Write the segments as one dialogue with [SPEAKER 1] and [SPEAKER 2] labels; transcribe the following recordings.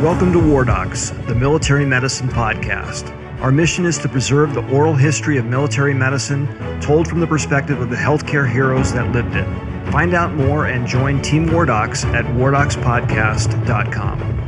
[SPEAKER 1] Welcome to War Docs, the military medicine podcast. Our mission is to preserve the oral history of military medicine told from the perspective of the healthcare heroes that lived it. Find out more and join Team War Docs at wardocspodcast.com.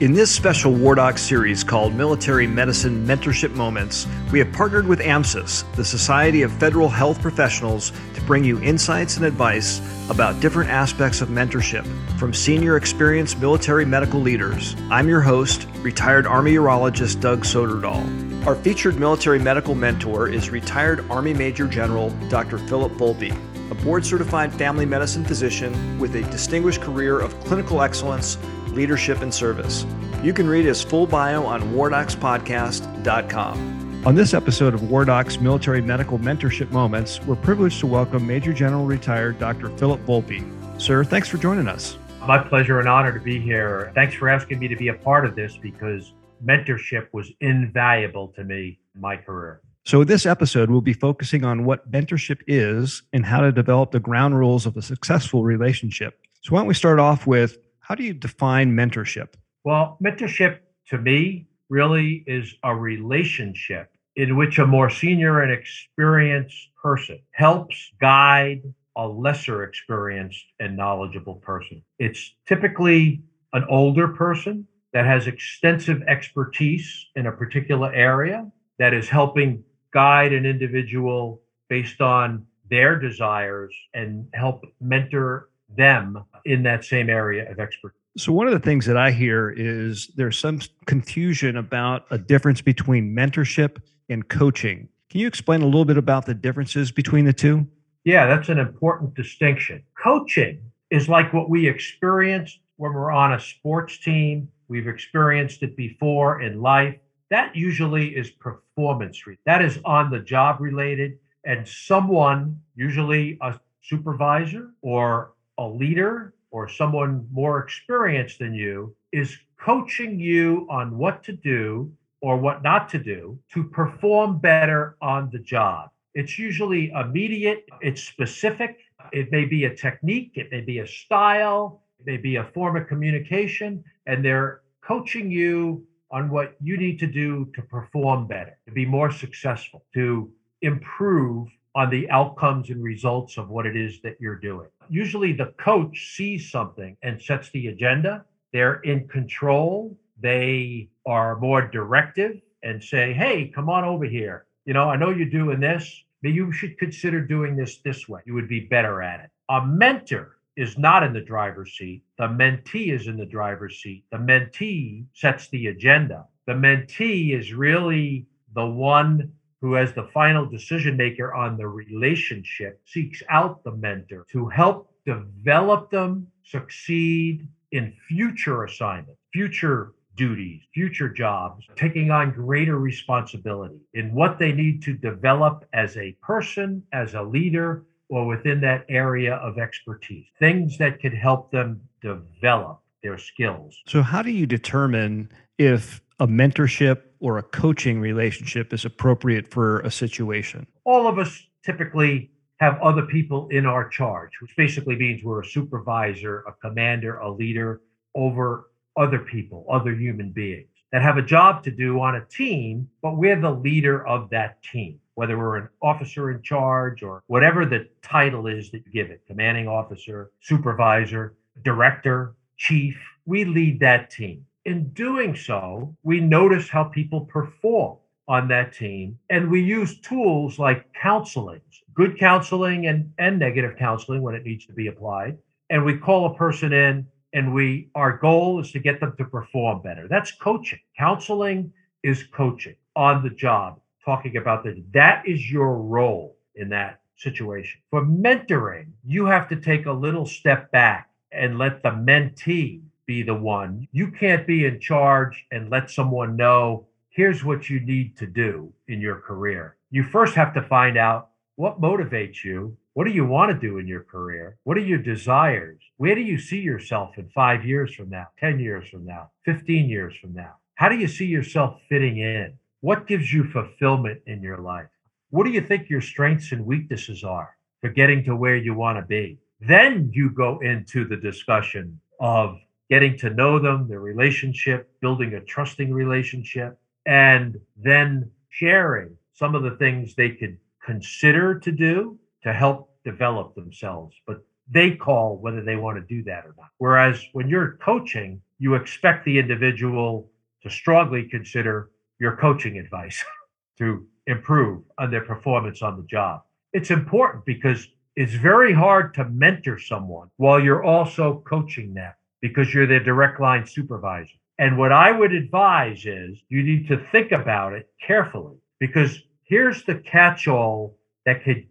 [SPEAKER 1] In this special War Doc series called Military Medicine Mentorship Moments, we have partnered with AMSUS, the Society of Federal Health Professionals, bring you insights and advice about different aspects of mentorship from senior experienced military medical leaders. I'm your host, retired Army urologist Doug Soderdahl. Our featured military medical mentor is retired Army Major General Dr. Philip Volpe, a board certified family medicine physician with a distinguished career of clinical excellence leadership, and service. You can read his full bio on wardocspodcast.com. On this episode of Wardocs Military Medical Mentorship Moments, we're privileged to welcome Major General retired Dr. Philip Volpe. Sir, thanks for joining us.
[SPEAKER 2] My pleasure and honor to be here. Thanks for asking me to be a part of this because mentorship was invaluable to me in my career.
[SPEAKER 1] So, this episode we'll be focusing on what mentorship is and how to develop the ground rules of a successful relationship. So, why don't we start off with how do you define mentorship?
[SPEAKER 2] Well, mentorship to me really is a relationship in which a more senior and experienced person helps guide a lesser experienced and knowledgeable person. It's typically an older person that has extensive expertise in a particular area that is helping guide an individual based on their desires and help mentor them in that same area of expertise.
[SPEAKER 1] So, one of the things that I hear is there's some confusion about a difference between mentorship and coaching. Can you explain a little bit about the differences between the two?
[SPEAKER 2] Yeah, that's an important distinction. Coaching is like what we experienced when we're on a sports team, we've experienced it before in life. That usually is performance. That is on the job related, and someone, usually a supervisor or a leader or someone more experienced than you is coaching you on what to do or what not to do to perform better on the job. It's usually immediate, it's specific. It may be a technique, it may be a style, it may be a form of communication, and they're coaching you on what you need to do to perform better, to be more successful, to improve on the outcomes and results of what it is that you're doing. Usually the coach sees something and sets the agenda. They're in control. They are more directive and say, hey, come on over here. You know, I know you're doing this, but you should consider doing this this way. You would be better at it. A mentor is not in the driver's seat. The mentee is in the driver's seat. The mentee sets the agenda. The mentee is really the one who, as the final decision maker on the relationship, seeks out the mentor to help develop them succeed in future assignments, future duties, future jobs, taking on greater responsibility in what they need to develop as a person, as a leader, or within that area of expertise, things that could help them develop their skills.
[SPEAKER 1] So, how do you determine if a mentorship or a coaching relationship is appropriate for a situation?
[SPEAKER 2] All of us typically have other people in our charge, which basically means we're a supervisor, a commander, a leader over other people, other human beings that have a job to do on a team, but we're the leader of that team, whether we're an officer in charge or whatever the title is that you give it commanding officer, supervisor, director, chief. We lead that team in doing so, we notice how people perform on that team. And we use tools like counseling, good counseling and, and negative counseling when it needs to be applied. And we call a person in and we our goal is to get them to perform better. That's coaching. Counseling is coaching on the job, talking about that. That is your role in that situation. For mentoring, you have to take a little step back and let the mentee be the one. You can't be in charge and let someone know, here's what you need to do in your career. You first have to find out what motivates you. What do you want to do in your career? What are your desires? Where do you see yourself in five years from now, 10 years from now, 15 years from now? How do you see yourself fitting in? What gives you fulfillment in your life? What do you think your strengths and weaknesses are for getting to where you want to be? Then you go into the discussion of getting to know them, their relationship, building a trusting relationship, and then sharing some of the things they could consider to do to help develop themselves. But they call whether they want to do that or not. Whereas when you're coaching, you expect the individual to strongly consider your coaching advice to improve on their performance on the job. It's important because it's very hard to mentor someone while you're also coaching them because you're their direct line supervisor. And what I would advise is you need to think about it carefully because here's the catch all that could,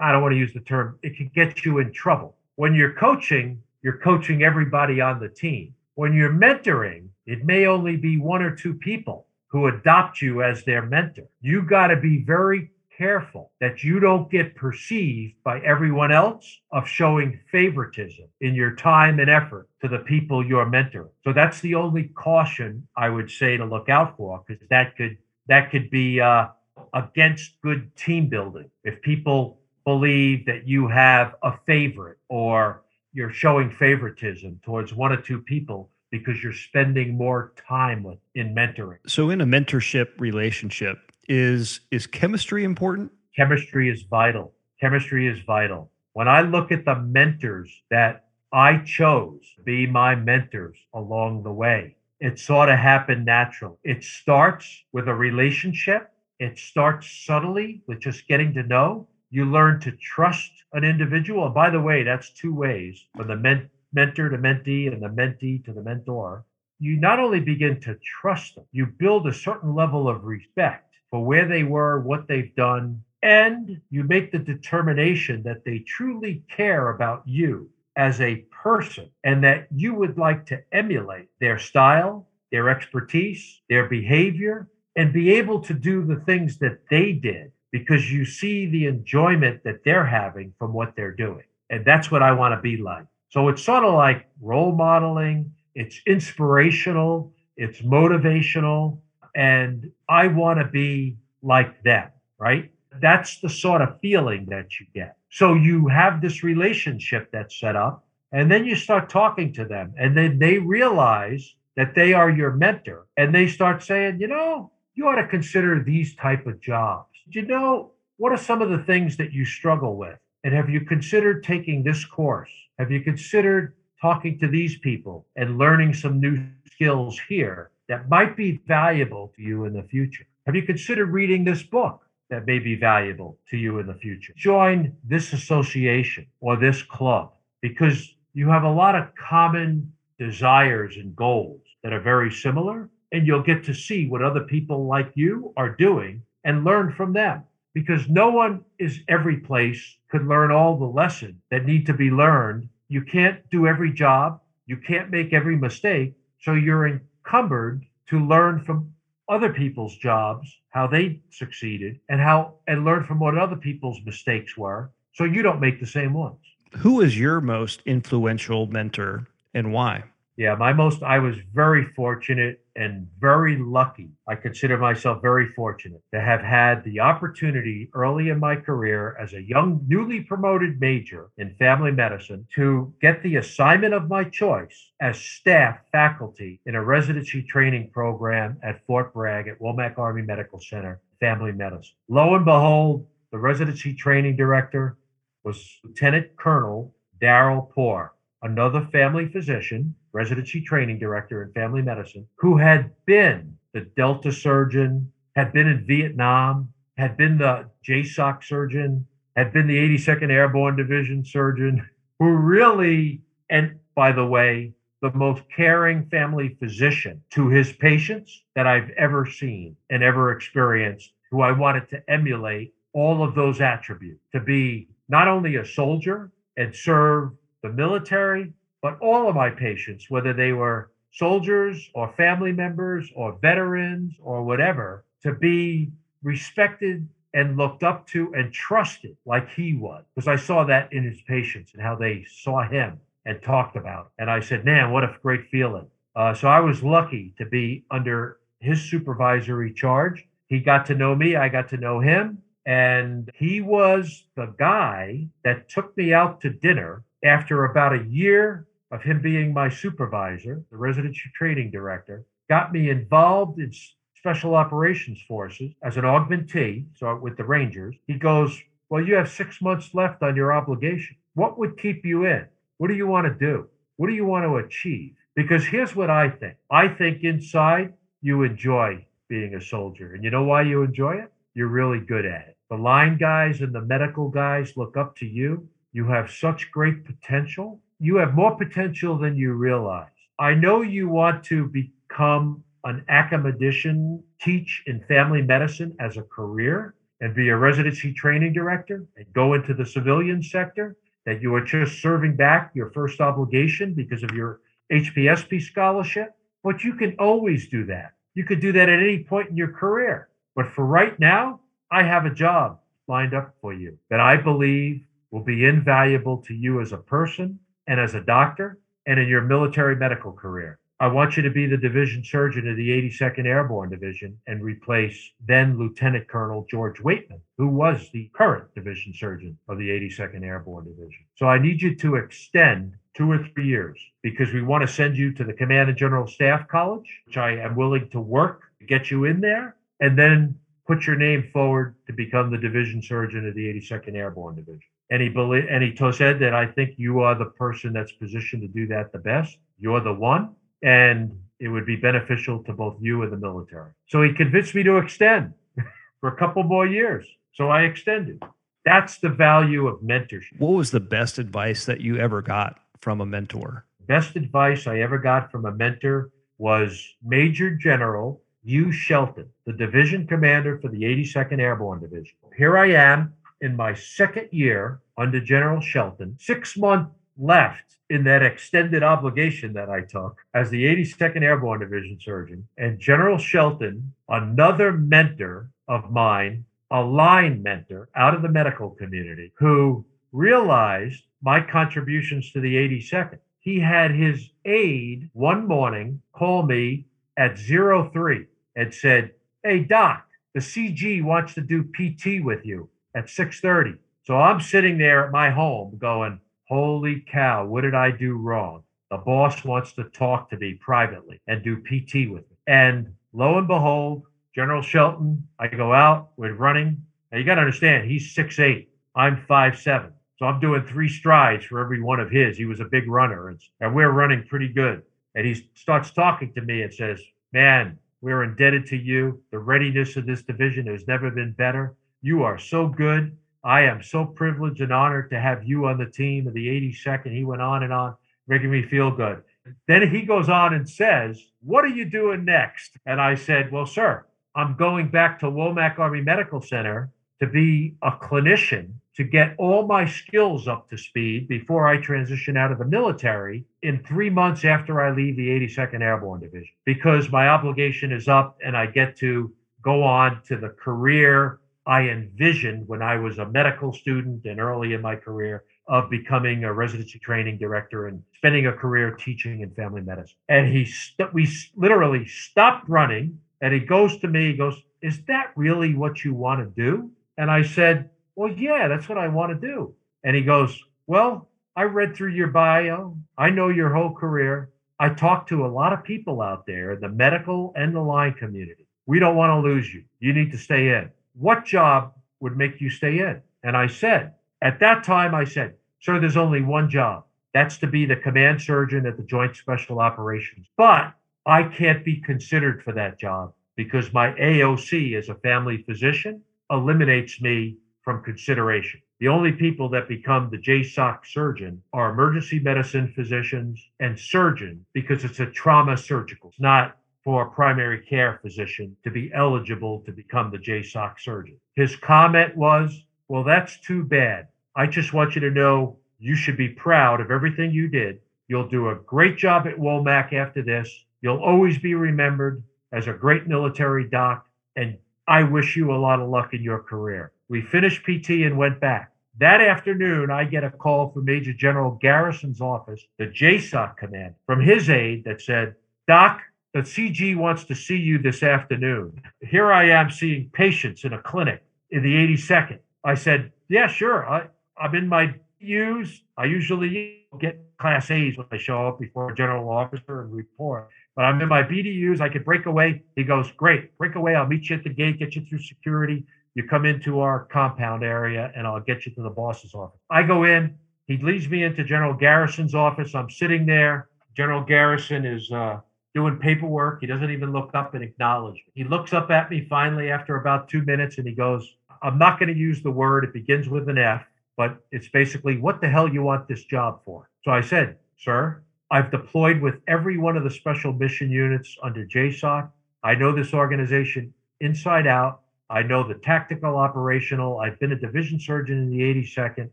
[SPEAKER 2] I don't want to use the term, it could get you in trouble. When you're coaching, you're coaching everybody on the team. When you're mentoring, it may only be one or two people who adopt you as their mentor. You got to be very careful that you don't get perceived by everyone else of showing favoritism in your time and effort to the people you're mentoring. So that's the only caution I would say to look out for because that could that could be uh, against good team building if people believe that you have a favorite or you're showing favoritism towards one or two people because you're spending more time with in mentoring.
[SPEAKER 1] So in a mentorship relationship, is is chemistry important?
[SPEAKER 2] Chemistry is vital. Chemistry is vital. When I look at the mentors that I chose be my mentors along the way, it sort of happened natural. It starts with a relationship. It starts subtly with just getting to know. You learn to trust an individual. And by the way, that's two ways from the men- mentor to mentee and the mentee to the mentor. You not only begin to trust them, you build a certain level of respect for where they were, what they've done, and you make the determination that they truly care about you as a person and that you would like to emulate their style, their expertise, their behavior, and be able to do the things that they did because you see the enjoyment that they're having from what they're doing. And that's what I want to be like. So it's sort of like role modeling, it's inspirational, it's motivational, and I want to be like them, right? That's the sort of feeling that you get. So you have this relationship that's set up, and then you start talking to them, and then they realize that they are your mentor, and they start saying, you know, you ought to consider these type of jobs. You know, what are some of the things that you struggle with? And have you considered taking this course? Have you considered talking to these people and learning some new skills here? That might be valuable to you in the future? Have you considered reading this book that may be valuable to you in the future? Join this association or this club because you have a lot of common desires and goals that are very similar, and you'll get to see what other people like you are doing and learn from them. Because no one is every place could learn all the lessons that need to be learned. You can't do every job, you can't make every mistake. So you're in encumbered to learn from other people's jobs, how they succeeded, and how and learn from what other people's mistakes were, so you don't make the same ones.
[SPEAKER 1] Who is your most influential mentor and why?
[SPEAKER 2] Yeah, my most, I was very fortunate and very lucky. I consider myself very fortunate to have had the opportunity early in my career as a young, newly promoted major in family medicine to get the assignment of my choice as staff faculty in a residency training program at Fort Bragg at Womack Army Medical Center, family medicine. Lo and behold, the residency training director was Lieutenant Colonel Daryl Poor another family physician, residency training director in family medicine, who had been the Delta surgeon, had been in Vietnam, had been the JSOC surgeon, had been the 82nd Airborne Division surgeon, who really, and by the way, the most caring family physician to his patients that I've ever seen and ever experienced, who I wanted to emulate all of those attributes to be not only a soldier and serve the military, but all of my patients, whether they were soldiers or family members or veterans or whatever, to be respected and looked up to and trusted like he was. Because I saw that in his patients and how they saw him and talked about it. And I said, man, what a great feeling. Uh, so I was lucky to be under his supervisory charge. He got to know me, I got to know him. And he was the guy that took me out to dinner after about a year of him being my supervisor, the residency training director, got me involved in special operations forces as an augmentee, so with the Rangers. He goes, Well, you have six months left on your obligation. What would keep you in? What do you want to do? What do you want to achieve? Because here's what I think I think inside you enjoy being a soldier. And you know why you enjoy it? You're really good at it. The line guys and the medical guys look up to you. You have such great potential. You have more potential than you realize. I know you want to become an academician, teach in family medicine as a career, and be a residency training director and go into the civilian sector, that you are just serving back your first obligation because of your HPSP scholarship. But you can always do that. You could do that at any point in your career. But for right now, I have a job lined up for you that I believe will be invaluable to you as a person and as a doctor and in your military medical career. I want you to be the division surgeon of the 82nd Airborne Division and replace then Lieutenant Colonel George Weightman, who was the current division surgeon of the 82nd Airborne Division. So I need you to extend two or three years because we want to send you to the Command and General Staff College, which I am willing to work to get you in there, and then put your name forward to become the division surgeon of the 82nd Airborne Division. And he believe, and he said that I think you are the person that's positioned to do that the best. You're the one, and it would be beneficial to both you and the military. So he convinced me to extend for a couple more years. So I extended. That's the value of mentorship.
[SPEAKER 1] What was the best advice that you ever got from a mentor?
[SPEAKER 2] Best advice I ever got from a mentor was Major General Hugh Shelton, the division commander for the 82nd Airborne Division. Here I am in my second year under General Shelton, six months left in that extended obligation that I took as the 82nd Airborne Division surgeon. And General Shelton, another mentor of mine, a line mentor out of the medical community, who realized my contributions to the 82nd. He had his aide one morning call me at 03 and said, Hey, Doc, the CG wants to do PT with you at 6:30. So I'm sitting there at my home going, Holy cow, what did I do wrong? The boss wants to talk to me privately and do PT with me. And lo and behold, General Shelton, I go out, we're running. Now you got to understand, he's six eight. I'm five seven. So I'm doing three strides for every one of his. He was a big runner, and, and we're running pretty good. And he starts talking to me and says, Man, we're indebted to you. The readiness of this division has never been better. You are so good. I am so privileged and honored to have you on the team of the 82nd. He went on and on, making me feel good. Then he goes on and says, What are you doing next? And I said, Well, sir, I'm going back to Womack Army Medical Center to be a clinician to get all my skills up to speed before I transition out of the military in three months after I leave the 82nd Airborne Division, because my obligation is up and I get to go on to the career I envisioned when I was a medical student and early in my career of becoming a residency training director and spending a career teaching in family medicine. And he, st- we literally stopped running and he goes to me, he goes, Is that really what you want to do? And I said, well, yeah, that's what I want to do. And he goes, Well, I read through your bio. I know your whole career. I talked to a lot of people out there in the medical and the line community. We don't want to lose you. You need to stay in. What job would make you stay in? And I said, At that time, I said, Sir, there's only one job. That's to be the command surgeon at the Joint Special Operations. But I can't be considered for that job because my AOC as a family physician eliminates me from consideration. The only people that become the JSOC surgeon are emergency medicine physicians and surgeons because it's a trauma surgical. It's not for a primary care physician to be eligible to become the JSOC surgeon. His comment was, Well, that's too bad. I just want you to know you should be proud of everything you did. You'll do a great job at Womack after this. You'll always be remembered as a great military doc, and I wish you a lot of luck in your career. We finished PT and went back. That afternoon, I get a call from Major General Garrison's office, the JSOC command, from his aide that said, Doc, the CG wants to see you this afternoon. Here I am seeing patients in a clinic in the 82nd. I said, Yeah, sure. I, I'm in my use, I usually get class A's when I show up before a general officer and report. But I'm in my BDUs. I could break away. He goes, Great, break away. I'll meet you at the gate, get you through security. You come into our compound area and I'll get you to the boss's office. I go in. He leads me into General Garrison's office. I'm sitting there. General Garrison is uh, doing paperwork. He doesn't even look up and acknowledge me. He looks up at me finally after about two minutes and he goes, I'm not going to use the word. It begins with an F, but it's basically, what the hell you want this job for? So I said, Sir, I've deployed with every one of the special mission units under JSOC. I know this organization inside out. I know the tactical operational. I've been a division surgeon in the 82nd.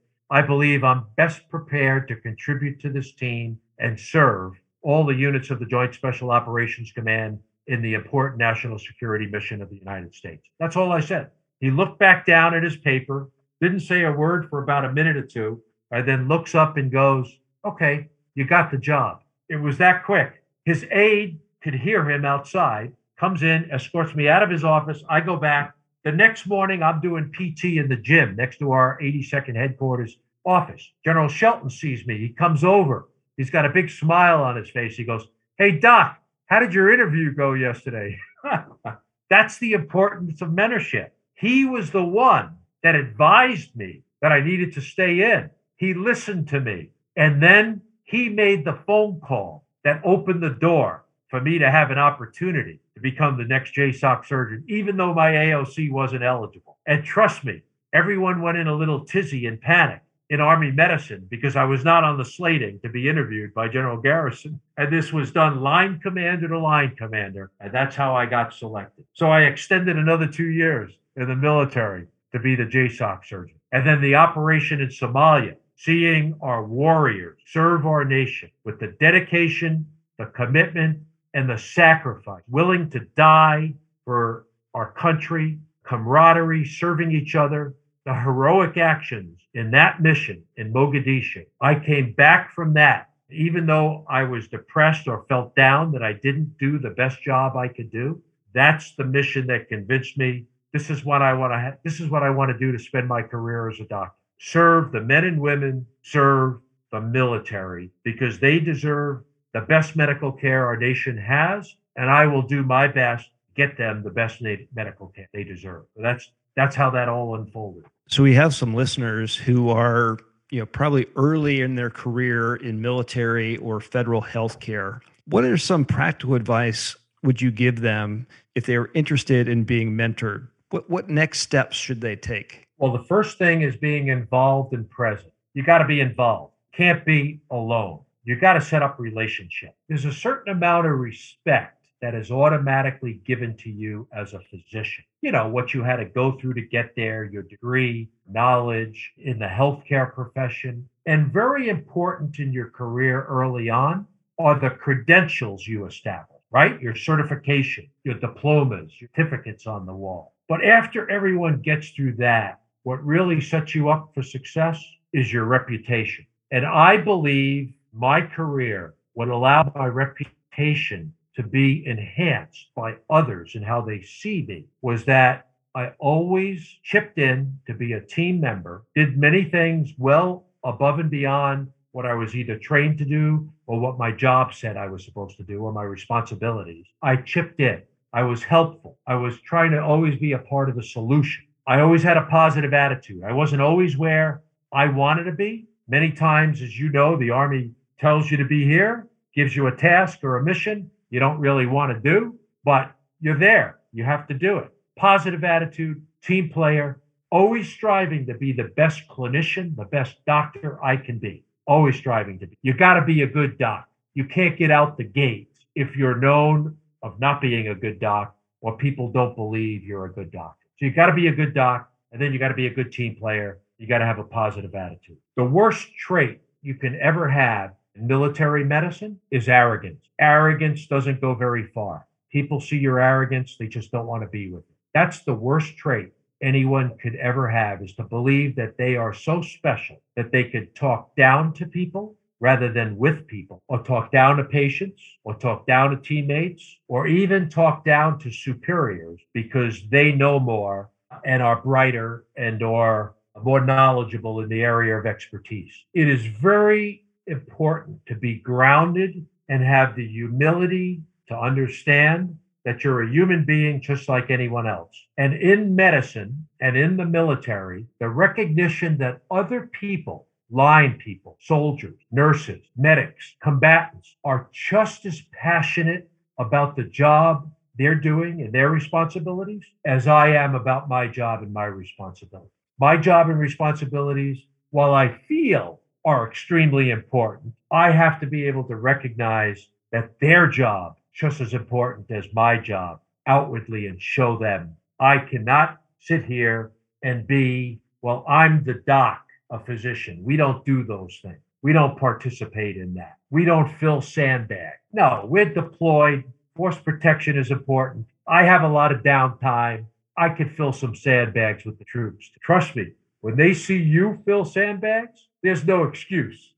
[SPEAKER 2] I believe I'm best prepared to contribute to this team and serve all the units of the Joint Special Operations Command in the important national security mission of the United States. That's all I said. He looked back down at his paper, didn't say a word for about a minute or two, and then looks up and goes, Okay, you got the job. It was that quick. His aide could hear him outside, comes in, escorts me out of his office. I go back. The next morning, I'm doing PT in the gym next to our 82nd headquarters office. General Shelton sees me. He comes over. He's got a big smile on his face. He goes, Hey, Doc, how did your interview go yesterday? That's the importance of mentorship. He was the one that advised me that I needed to stay in. He listened to me. And then he made the phone call that opened the door for me to have an opportunity to become the next JSOC surgeon, even though my AOC wasn't eligible. And trust me, everyone went in a little tizzy and panic in Army medicine because I was not on the slating to be interviewed by General Garrison. And this was done line commander to line commander. And that's how I got selected. So I extended another two years in the military to be the JSOC surgeon. And then the operation in Somalia, seeing our warriors serve our nation with the dedication, the commitment, and the sacrifice, willing to die for our country, camaraderie, serving each other, the heroic actions in that mission in Mogadishu. I came back from that, even though I was depressed or felt down that I didn't do the best job I could do. That's the mission that convinced me this is what I want to this is what I want to do to spend my career as a doctor. Serve the men and women, serve the military because they deserve the best medical care our nation has and I will do my best get them the best medical care they deserve. That's that's how that all unfolded.
[SPEAKER 1] So we have some listeners who are, you know, probably early in their career in military or federal health care. What are some practical advice would you give them if they're interested in being mentored what, what next steps should they take?
[SPEAKER 2] Well, the first thing is being involved and present. You got to be involved. Can't be alone. You got to set up relationship. There's a certain amount of respect that is automatically given to you as a physician. You know, what you had to go through to get there, your degree, knowledge in the healthcare profession. And very important in your career early on are the credentials you establish, right? Your certification, your diplomas, your certificates on the wall. But after everyone gets through that, what really sets you up for success is your reputation. And I believe my career would allow my reputation to be enhanced by others and how they see me was that I always chipped in to be a team member, did many things well above and beyond what I was either trained to do or what my job said I was supposed to do or my responsibilities. I chipped in. I was helpful. I was trying to always be a part of the solution. I always had a positive attitude. I wasn't always where I wanted to be. Many times, as you know, the Army tells you to be here, gives you a task or a mission you don't really want to do, but you're there. You have to do it. Positive attitude, team player, always striving to be the best clinician, the best doctor I can be. Always striving to be. You got to be a good doc. You can't get out the gate if you're known of not being a good doc or people don't believe you're a good doctor. So you got to be a good doc and then you got to be a good team player. You got to have a positive attitude. The worst trait you can ever have military medicine is arrogance. Arrogance doesn't go very far. People see your arrogance, they just don't want to be with you. That's the worst trait anyone could ever have is to believe that they are so special that they could talk down to people rather than with people, or talk down to patients, or talk down to teammates, or even talk down to superiors because they know more and are brighter and are more knowledgeable in the area of expertise. It is very important to be grounded and have the humility to understand that you're a human being just like anyone else. And in medicine and in the military, the recognition that other people, line people, soldiers, nurses, medics, combatants, are just as passionate about the job they're doing and their responsibilities as I am about my job and my responsibilities. My job and responsibilities, while I feel are extremely important, I have to be able to recognize that their job just as important as my job outwardly and show them I cannot sit here and be, well, I'm the doc, a physician. We don't do those things. We don't participate in that. We don't fill sandbag. No, we're deployed. Force protection is important. I have a lot of downtime. I could fill some sandbags with the troops. Trust me, when they see you fill sandbags, there's no excuse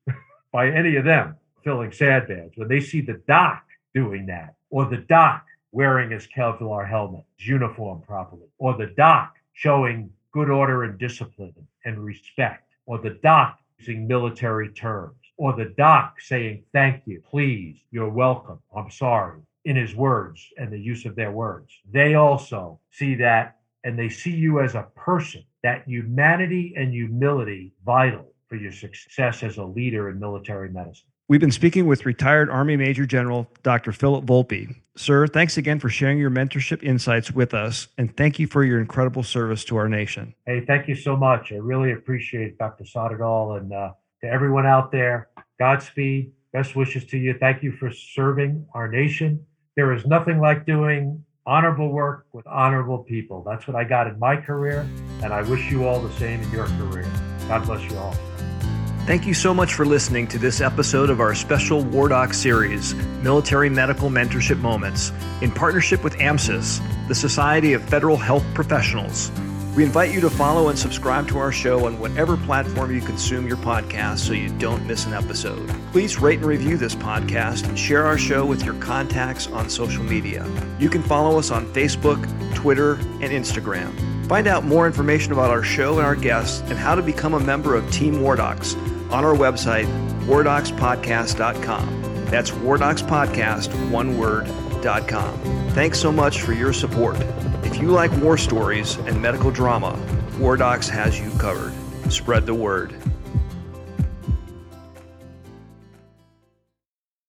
[SPEAKER 2] by any of them filling sandbags. When they see the doc doing that, or the doc wearing his Kevlar helmet, his uniform properly, or the doc showing good order and discipline and respect, or the doc using military terms, or the doc saying thank you, please, you're welcome, I'm sorry, in his words and the use of their words. They also see that and they see you as a person, that humanity and humility vital for your success as a leader in military medicine.
[SPEAKER 1] We've been speaking with retired Army Major General Dr. Philip Volpe. Sir, thanks again for sharing your mentorship insights with us, and thank you for your incredible service to our nation.
[SPEAKER 2] Hey, thank you so much. I really appreciate Dr. Soderdahl and uh, to everyone out there. Godspeed. Best wishes to you. Thank you for serving our nation. There is nothing like doing honorable work with honorable people. That's what I got in my career, and I wish you all the same in your career. God bless you all.
[SPEAKER 1] Thank you so much for listening to this episode of our special War Doc series, Military Medical Mentorship Moments, in partnership with AMSUS, the Society of Federal Health Professionals. We invite you to follow and subscribe to our show on whatever platform you consume your podcast so you don't miss an episode. Please rate and review this podcast and share our show with your contacts on social media. You can follow us on Facebook, Twitter, and Instagram. Find out more information about our show and our guests and how to become a member of Team War Docs on our website, wardocspodcast.com. That's wardocspodcast, one word.com. Thanks so much for your support. If you like war stories and medical drama, War Docs has you covered. Spread the word.